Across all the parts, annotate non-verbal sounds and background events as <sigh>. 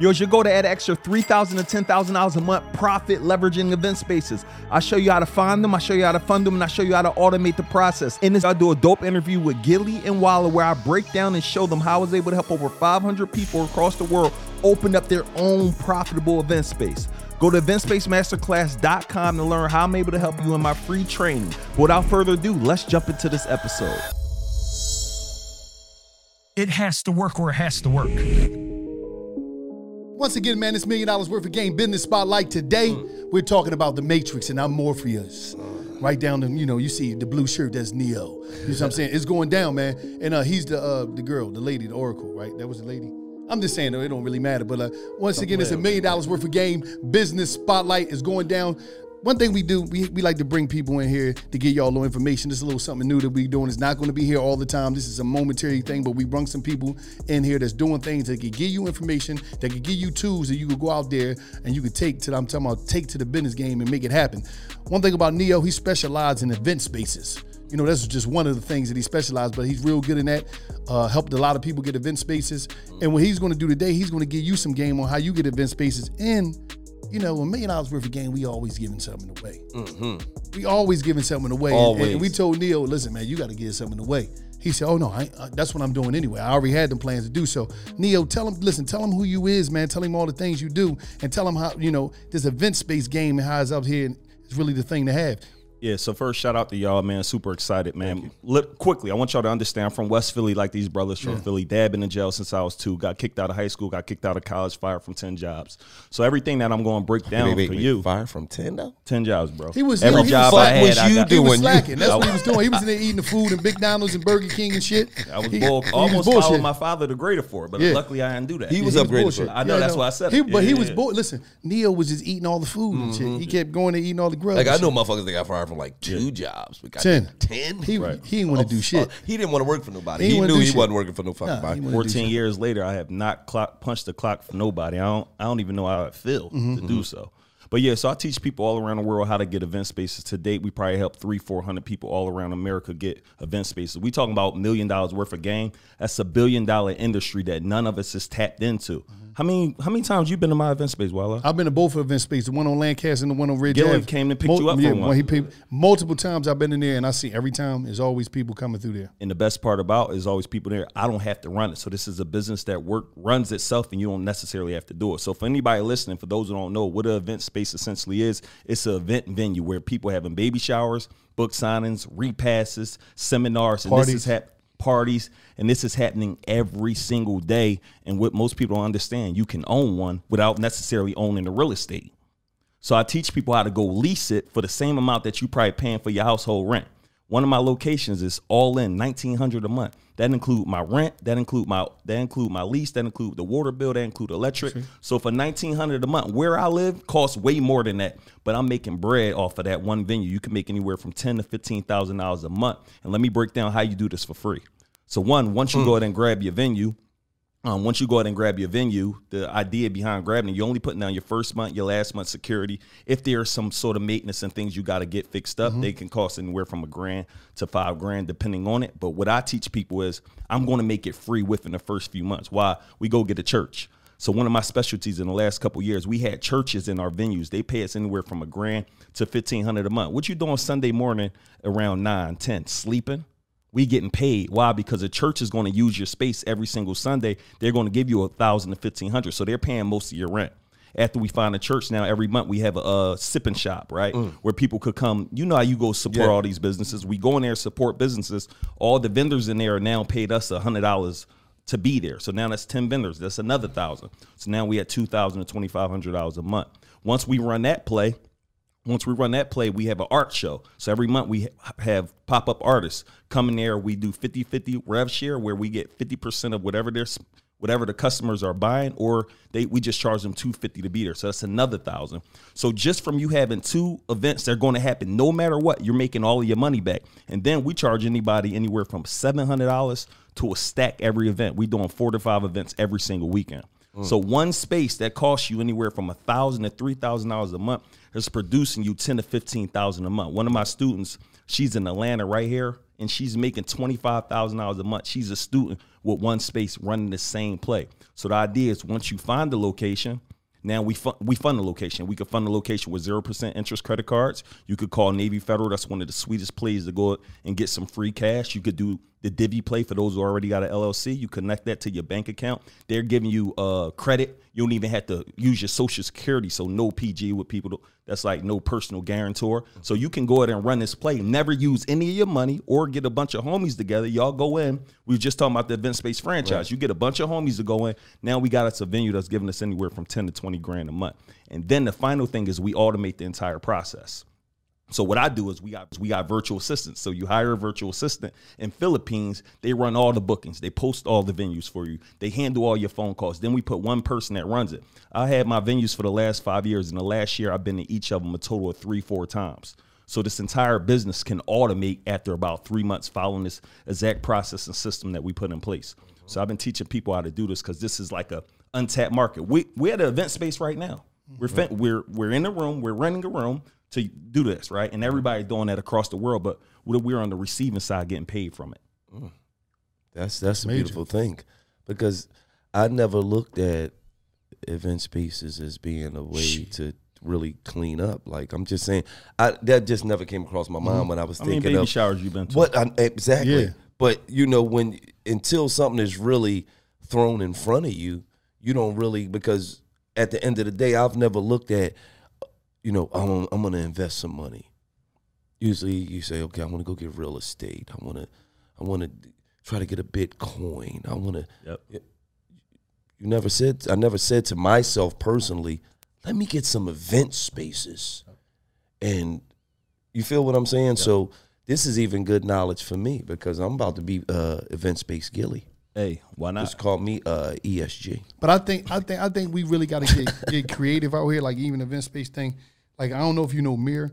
Yo, it's your goal to add extra 3,000 to $10,000 a month profit leveraging event spaces. I show you how to find them, I show you how to fund them, and I show you how to automate the process. In this, I do a dope interview with Gillie and Wallo where I break down and show them how I was able to help over 500 people across the world open up their own profitable event space. Go to eventspacemasterclass.com to learn how I'm able to help you in my free training. Without further ado, let's jump into this episode. It has to work or it has to work. Once again, man, it's million dollars worth of game business spotlight. Today, we're talking about the Matrix and our Morpheus. Right down the, you know, you see the blue shirt, that's Neo. You know what I'm saying? It's going down, man. And uh, he's the uh, the girl, the lady, the Oracle, right? That was the lady. I'm just saying, though, it don't really matter. But uh, once again, it's a million dollars worth of game business spotlight is going down. One thing we do, we, we like to bring people in here to get y'all a little information. This is a little something new that we doing. It's not going to be here all the time. This is a momentary thing, but we bring some people in here that's doing things that can give you information, that can give you tools that you could go out there and you could take to. I'm talking about take to the business game and make it happen. One thing about Neo, he specializes in event spaces. You know, that's just one of the things that he specialized, but he's real good in that. Uh, helped a lot of people get event spaces. And what he's going to do today, he's going to give you some game on how you get event spaces. And, you know, a million dollars worth of game, we always giving something away. We always giving something away. And- And, we told Neil, listen, man, you got to give something away. He said, "Oh no, I, uh, that's what I'm doing anyway. I already had them plans to do so." Neo, tell him, listen, tell him who you is, man. Tell him all the things you do, and tell him how you know this event space game and how it's out here is really the thing to have. Yeah, so first shout out to y'all, man. Super excited, man. Look, quickly, I want y'all to understand I'm from West Philly, like these brothers from Philly. Dad been in jail since I was two. Got kicked out of high school, got kicked out of college, fired from 10 jobs. So everything that I'm going to break down Wait, wait, for wait, you, Fired from 10 though? 10 jobs, bro. He was Every he job fuck I had, was I you got, He was doing? slacking. That's what he was doing. He was in there eating the food and McDonald's and Burger King and shit. <laughs> I was He- bull, he was almost bullshit. following my father to grader for it, but Yeah. luckily I didn't do that. He was He upgraded I know, that's why I said it. But Yeah, he yeah, was yeah. bull. Listen, Neo was just eating all the food and shit. He mm-hmm. kept going and eating all the grub. Like I know motherfuckers that got fired from like two jobs. but got 10. 10? He he didn't want to do shit. He didn't want to work for nobody. He He, knew he shit. wasn't working for no fucking Nah, body. wanna 14 shit. years later, I have not clock, punched the clock for nobody. I don't, I don't even know how I feel Mm-hmm, to do so. But yeah, so I teach people all around the world how to get event spaces. To date, we probably helped three, four hundred people all around America get event spaces. We talking about million dollars worth of game. That's a billion dollar industry that none of us is tapped into. Mm-hmm. How many, how many times you been to my event space, Wallo? I've been to both event spaces, the one on Lancaster and the one on Ridge Gillie Ave. came and picked you up yeah, one. he multiple times I've been in there and I see every time there's always people coming through there. And the best part about is always people there. I don't have to run it. So this is a business that work runs itself, and you don't necessarily have to do it. So for anybody listening, for those who don't know what an event space essentially is, it's an event venue where people having baby showers, book signings, repasses, seminars, and Parties. this is hap- parties, and this is happening every single day. And what most people don't understand, you can own one without necessarily owning the real estate. So I teach people how to go lease it for the same amount that you probably paying for your household rent. One of my locations is all in nineteen hundred a month. That include my rent. That include my that include my lease. That include the water bill. That include electric. So for nineteen hundred a month, where I live costs way more than that. But I'm making bread off of that one venue. You can make anywhere from ten to fifteen thousand dollars a month. And let me break down how you do this for free. So one, once you mm. go ahead and grab your venue, um, once you go ahead and grab your venue, the idea behind grabbing it, you're only putting down your first month, your last month security. If there's some sort of maintenance and things you got to get fixed up, they can cost anywhere from a grand to five grand, depending on it. But what I teach people is I'm going to make it free within the first few months. Why? We go get a church. So one of my specialties in the last couple years, we had churches in our venues. They pay us anywhere from a grand to fifteen hundred a month. What you doing Sunday morning around nine, ten, sleeping? We getting paid. Why? Because the church is going to use your space every single Sunday. They're going to give you a thousand to fifteen hundred, so they're paying most of your rent. After we find a church now, every month we have a, uh sipping shop, right, where people could come. You know how you go support Yeah. all these businesses. We go in there support businesses. All the vendors in there are now paid us a hundred dollars to be there. So now that's ten vendors. That's another thousand. So now we at two thousand to twenty five hundred dollars a month. Once we run that play, once we run that play, we have an art show. So every month we ha- have pop up artists come in there. We do 50 50 rev share where we get 50% of whatever they're, s- whatever the customers are buying, or they we just charge them 250 to be there. So that's another thousand. So just from you having two events, they're going to happen no matter what, you're making all of your money back. And then we charge anybody anywhere from $700 to a stack every event. We doing four to five events every single weekend. Mm. So one space that costs you anywhere from a thousand to three thousand dollars a month is producing you ten to fifteen thousand a month. One of my students, she's in Atlanta right here, and she's making twenty five thousand dollars a month. She's a student with one space running the same play. So the idea is once you find the location, now we fund, we fund the location. We could fund the location with zero percent interest credit cards. You could call Navy Federal. That's one of the sweetest plays to go and get some free cash. You could do the Divvy play for those who already got an LLC. You connect that to your bank account. They're giving you uh, credit. You don't even have to use your social security. So no PG with people. That's like no personal guarantor. So you can go ahead and run this play. Never use any of your money or get a bunch of homies together. Y'all go in. We were just talking about the event space franchise. You get a bunch of homies to go in. Now we got us a venue that's giving us anywhere from 10 to 20 grand a month. And then the final thing is we automate the entire process. So what I do is we got we got virtual assistants. So you hire a virtual assistant in Philippines. They run all the bookings. They post all the venues for you. They handle all your phone calls. Then we put one person that runs it. I had my venues for the last five years. and the last year, I've been to each of them a total of three, four times. So this entire business can automate after about three months following this exact process and system that we put in place. So I've been teaching people how to do this because this is like a untapped market. We we're at an event space right now. We're we're we're in a room. We're renting a room to do this, right? And everybody's doing that across the world, but we're on the receiving side getting paid from it. Mm. That's that's a beautiful thing, because I never looked at event spaces as being a way to really clean up. Like I'm just saying, I that just never came across my mind mm-hmm. when I was How many thinking baby of showers you've been to? what I, exactly. Yeah. But you know, when until something is really thrown in front of you, you don't really because at the end of the day, I've never looked at, you know, I'm, I'm going to invest some money. Usually, you say, okay, I want to go get real estate. I want to, I want to try to get a Bitcoin. I want to. Yep. You never said. I never said to myself personally, let me get some event spaces, and you feel what I'm saying. So this is even good knowledge for me because I'm about to be uh, event space Gillie. Hey, why not? Just call me uh, ESG. But I think I think I think we really got to get get creative out here. Like even event space thing. Like I don't know if you know Mir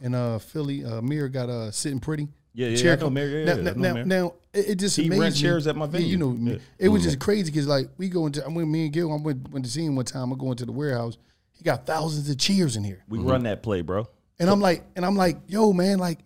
in uh, Philly. Uh, Mir got uh, sitting pretty. Yeah, The yeah, chair I know com- Mir, yeah, now, yeah, I now, know now, Mir. now, it, it just He amazed rent chairs at my Yeah, you know, Yeah. Mm-hmm. it was just crazy because like we go into I went me and Gil. I went went to see him one time. I go into the warehouse. He got thousands of chairs in here. we run that play, bro. And I'm like, and I'm like, yo, man, like,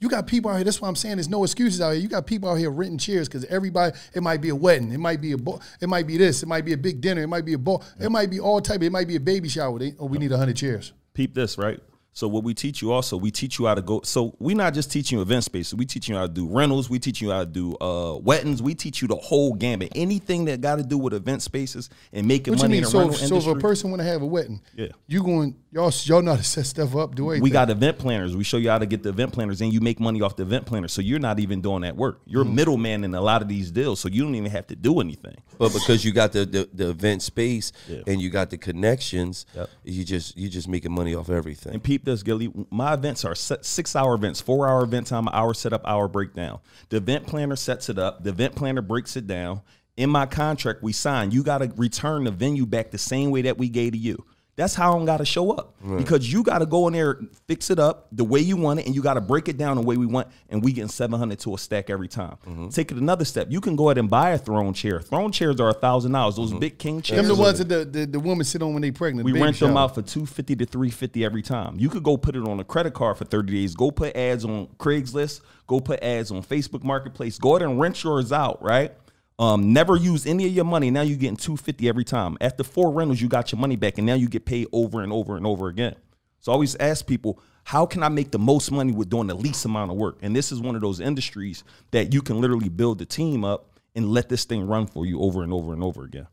you got people out here. That's why I'm saying there's no excuses out here. You got people out here renting chairs because everybody. It might be a wedding. It might be a. Bo- it might be this. It might be a big dinner. It might be a ball. It might be all type. It might be a baby shower. They, oh, we need hundred chairs. Peep this, right? So what we teach you also, we teach you how to go. So we're not just teaching you event spaces. We teach you how to do rentals. We teach you how to do uh, weddings. We teach you the whole gambit. Anything that got to do with event spaces and making What you money mean? in the So, rental if, so if a person want to have a wedding, Yeah. you going y'all y'all know how to set stuff up. Do everything. we got event planners. We show you how to get the event planners, and you make money off the event planners. So you're not even doing that work. You're Mm-hmm. a middleman in a lot of these deals, so you don't even have to do anything. But because you got the the, the event space Yeah. and you got the connections, Yep. you just you just making money off everything. And peep this, Gillie. My events are six hour events, four hour event time, hour setup, hour breakdown. The event planner sets it up. The event planner breaks it down. In my contract, we sign. You got to return the venue back the same way that we gave to you. That's how I'm got to show up because you got to go in there, fix it up the way you want it, and you got to break it down the way we want. And we getting 700 to a stack every time. Mm-hmm. Take it another step. You can go ahead and buy a throne chair. Throne chairs are a thousand dollars. Those mm-hmm. big king chairs. them the ones that the, the, the women sit on when they pregnant. we rent them out for two fifty to three fifty every time. You could go put it on a credit card for thirty days. Go put ads on Craigslist. Go put ads on Facebook Marketplace. Go ahead and rent yours out. Right. Um, never use any of your money. Now you're getting two fifty every time. After four rentals, you got your money back, and now you get paid over and over and over again. So I always ask people, how can I make the most money with doing the least amount of work? And this is one of those industries that you can literally build the team up and let this thing run for you over and over and over again.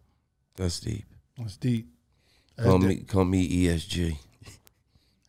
That's deep. That's deep. That's Call deep. me call me ESG.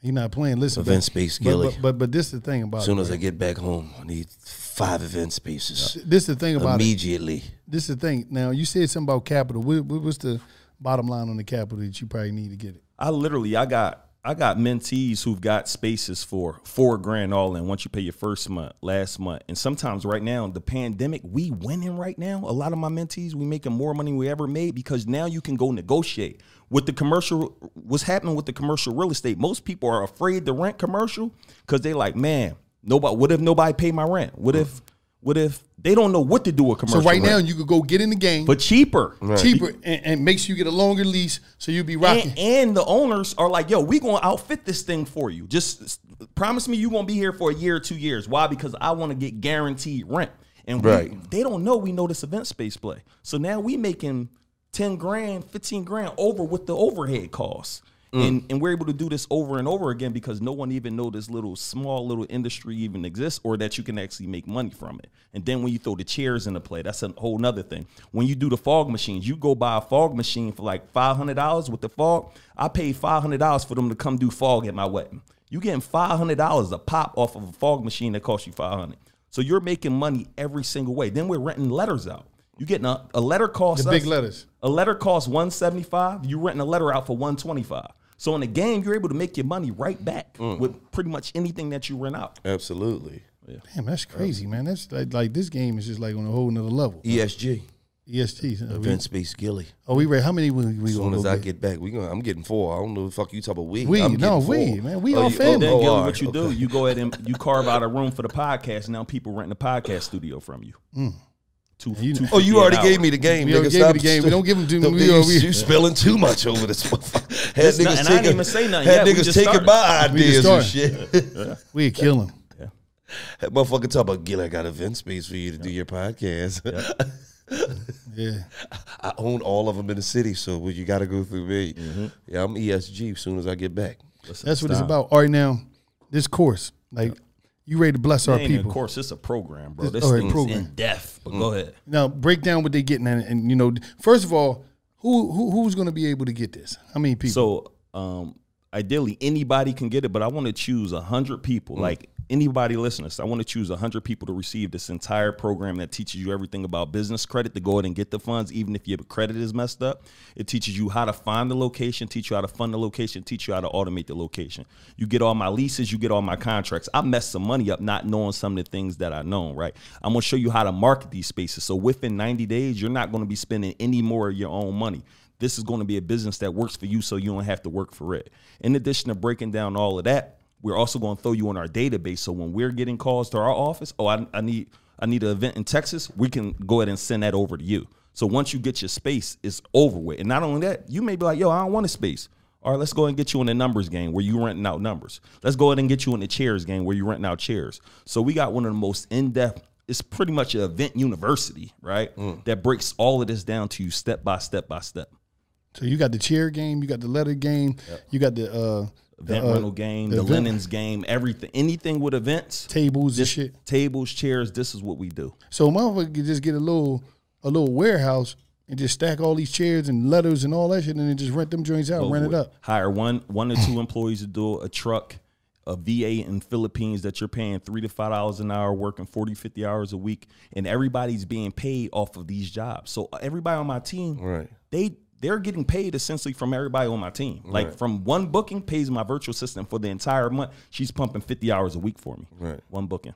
He not playing. Listen, Event but- space but, Gillie. but, but but this is the thing about As soon it, as I get back home, I need five event spaces this is the thing about it. immediately. This is the thing. Now you said something about capital. What, what, what's the bottom line on the capital that you probably need to get it? I literally I got I got mentees who've got spaces for four grand all in once you pay your first month, last month. And sometimes right now, the pandemic, we winning right now. A lot of my mentees, we making more money we ever made because now you can go negotiate. With the commercial, what's happening with the commercial real estate? Most people are afraid to rent commercial because they like, man, nobody what if nobody pay my rent? What if What if they don't know what to do with So commercial? So right now you could go get in the game but cheaper. cheaper and, and make sure you get a longer lease so you'll be rocking. And, and the owners are like, yo, we gonna outfit this thing for you. Just promise me you gonna be here for a year or two years. Why? Because I want to get guaranteed rent. And we, Right. they don't know we know this event space play. So now we making 10 grand, 15 grand over with the overhead costs. Mm. And, and we're able to do this over and over again because no one even know this little small little industry even exists or that you can actually make money from it. And then when you throw the chairs into play, that's a whole nother thing. When you do the fog machines, you go buy a fog machine for like five hundred dollars with the fog. I paid five hundred dollars for them to come do fog at my wedding. You getting five hundred dollars a pop off of a fog machine that costs you five hundred. So you're making money every single way. Then we're renting letters out. You getting a, a letter cost The big letters. a letter costs 175. You renting a letter out for 125. So in the game, you're able to make your money right back Mm. with pretty much anything that you rent out. Absolutely. Damn, that's crazy, man. That's like, like this game is just like on a whole nother level. ESG. EST. Event Space Gillie. Oh, we ready? How many we, we As soon gonna as I get? get back, we gonna, I'm getting four. I don't know the fuck you talk about we. We, I'm no, we, four. man. We Oh, all you- family. Then oh, Gillie, all what right, you do, you go ahead and <laughs> you carve out a room for the podcast. Now people renting the podcast studio from you. Two. You- two Oh, you already gave me the game. We nigga. gave you Stop the game. We don't give 'em to- Don't- you, are- you spilling too much over this motherfucker. Had Listen, niggas and I ain't taking, even say nothing had yet. We niggas just taking started. my We just ideas and shit. We kill him. that motherfucker talk about Gil, I got event space for you to do your podcast. Yeah. <laughs> I own all of them in the city, so you got to go through me. Mm-hmm. Yeah, I'm ESG as soon as I get back. That's what it's about. All right, now this course, like you ready to bless our people? Of course, it's a program, bro. It's- This thing's program. in depth. But Mm. go ahead. Now break down what they're getting at, and you know, first of all, who who who's going to be able to get this? How many people? So, um, ideally, anybody can get it, but I want to choose a hundred Mm. people. Like anybody listening, I want to choose a hundred people to receive this entire program that teaches you everything about business credit to go ahead and get the funds, even if your credit is messed up. It teaches you how to find the location, teach you how to fund the location, teach you how to automate the location. You get all my leases, you get all my contracts. I messed some money up not knowing some of the things that I know. Right, I'm gonna show you how to market these spaces. So within 90 days, you're not going to be spending any more of your own money this is going to be a business that works for you so you don't have to work for it. In addition to breaking down all of that, we're also going to throw you on our database. So when we're getting calls to our office, oh, I, I need I need an event in Texas, we can go ahead and send that over to you. So once you get your space, it's over with. And not only that, you may be like, yo, I don't want a space. All right, let's go ahead and get you in the numbers game where you renting out numbers. Let's go ahead and get you in the chairs game where you renting out chairs. So we got one of the most in-depth it's pretty much an event university, right? That breaks all of this down to you step by step by step. so you got the chair game, you got the letter game, you got the uh, event the, uh, rental game, the, event- linens game, everything, anything with events, tables and this, shit. tables, chairs. This is what we do. So motherfucker could just get a little a little warehouse and just stack all these chairs and letters and all that shit, and then just rent them joints out, rent it up. Hire one, one or two employees to do a truck, a VA in Philippines that you're paying three to five dollars an hour, working 40, 50 hours a week, and everybody's being paid off of these jobs. So everybody on my team, Right. they they're getting paid essentially from everybody on my team. Like from one booking pays my virtual assistant for the entire month. She's pumping 50 hours a week for me. Right. One booking.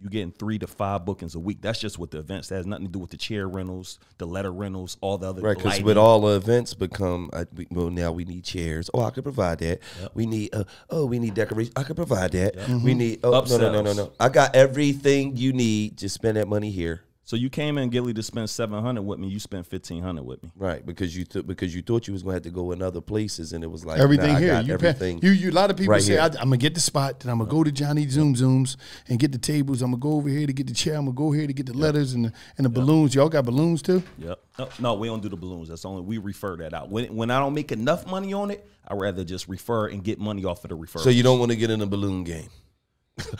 You're getting three to five bookings a week. That's just with the events. That has nothing to do with the chair rentals, the letter rentals, all the other Right, because with all the events become, I, we, well, now we need chairs. Oh, I could provide that. We need, uh, oh, we need decoration. I could provide that. We need, oh, no, no, no, no, no. I got everything you need. Just spend that money here. So you came in Gillie to spend seven hundred with me. You spent fifteen hundred with me. Right, because you th- because you thought you was gonna have to go in other places, and it was like everything nah, I here. got You, pay, everything. you you a lot of people right say here. I, am gonna get the spot, then I'm gonna go to Johnny Zoom Zooms and get the tables. I'm gonna go over here to get the chair. I'm gonna go here to get the letters and the, and the balloons. Y'all got balloons too? Yep. No, no, we don't do the balloons. That's only we refer that out. When when I don't make enough money on it, I rather just refer and get money off of the referral. so you don't want to get in a balloon game. <laughs>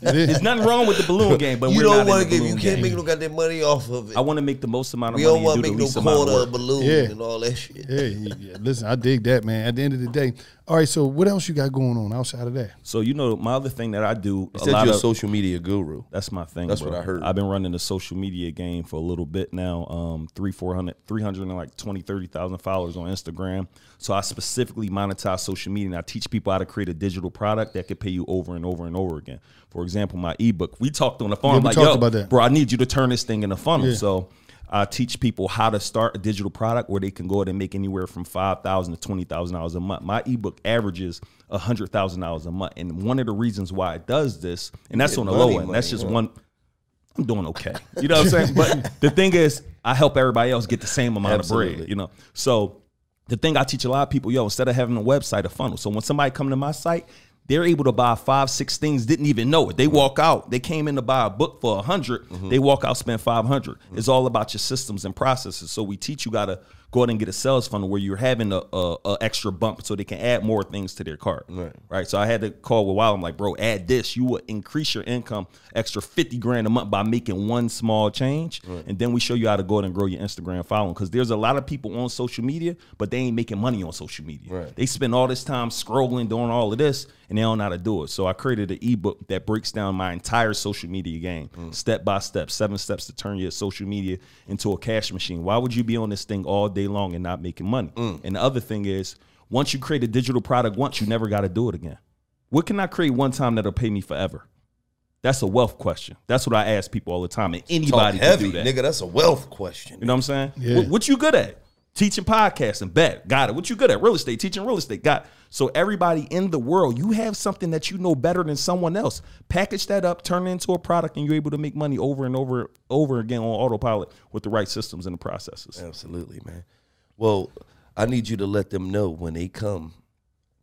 There's nothing wrong with the balloon game, but you we're don't want to the give. You balloon can't game. make no goddamn money off of it. I want to make the most amount of we money don't want to make no least quarter work. of balloon Yeah. and all that shit. Yeah, yeah, yeah. Listen, I dig that, man. At the end of the day, all right. So what else you got going on outside of that? So you know, my other thing that I do You a said lot you're a of social media guru. That's my thing. That's bro. what I heard. I've been running the social media game for a little bit now. Um, three, 400, 300 and like 20, 30,000 followers on Instagram. So I specifically monetize social media and I teach people how to create a digital product that could pay you over and over and over again. For example, my ebook. We talked on the phone. Yeah, we like, talked yo, about that. bro, I need you to turn this thing in a funnel. Yeah. So I teach people how to start a digital product where they can go ahead and make anywhere from five thousand to twenty thousand dollars a month. My ebook averages hundred thousand dollars a month, and one of the reasons why it does this, and that's get on the low end. That's just yeah. one. I'm doing okay. You know what I'm saying? <laughs> But the thing is, I help everybody else get the same amount of bread. You know, so the thing I teach a lot of people, yo, instead of having a website, a funnel. So when somebody come to my site, they're able to buy five, six things, didn't even know it. They mm-hmm. walk out. They came in to buy a book for a 100 mm-hmm. They walk out, spend five mm-hmm. It's all about your systems and processes. So we teach you gotta go ahead and get a sales funnel where you're having a, a, a extra bump so they can add more things to their cart. Right. Right. So I had to call with Wild. I'm like, bro, add this. You will increase your income extra 50 grand a month by making one small change. And then we show you how to go ahead and grow your Instagram following. Because there's a lot of people on social media, but they ain't making money on social media. Right. They spend all this time scrolling, doing all of this, and they don't know how to do it. So I created an ebook that breaks down my entire social media game, mm. step by step, seven steps to turn your social media into a cash machine. Why would you be on this thing all day long and not making money? Mm. And the other thing is, once you create a digital product once, you never got to do it again. What can I create one time that'll pay me forever? That's a wealth question. That's what I ask people all the time, and Talk anybody heavy, can do that. nigga. That's a wealth question. You know what I'm saying? Yeah. What, what you good at? Teaching podcasting, bet. Got it. What you good at? Real estate, teaching real estate, got it. So everybody in the world, you have something that you know better than someone else. Package that up, turn it into a product, and you're able to make money over and over, over again on autopilot with the right systems and the processes. Absolutely, man. Well, I need you to let them know when they come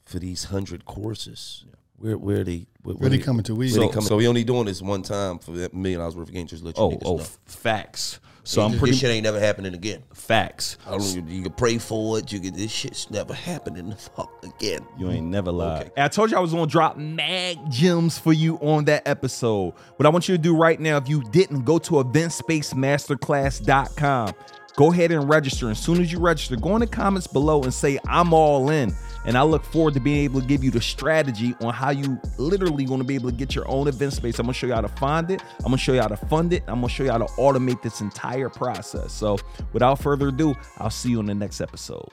for these hundred courses. Where where they where, Where they coming to? We- Where So- coming? So we only doing this one time for that million dollars worth of gains. Just let you Oh, niggas oh, know. facts. So I'm pretty. this shit ain't never happening again. facts. I don't, you can pray for it. You can. This shit's never happening the <laughs> fuck again. You ain't never lied. And I told you I was gonna drop mag gems for you on that episode. What I want you to do right now, if you didn't, go to eventspacemasterclass.com. Go ahead and register. As soon as you register, go in the comments below and say I'm all in. And I look forward to being able to give you the strategy on how you literally going to be able to get your own event space. I'm gonna show you how to find it. I'm gonna show you how to fund it. I'm gonna show you how to automate this entire process. So without further ado, I'll see you on the next episode.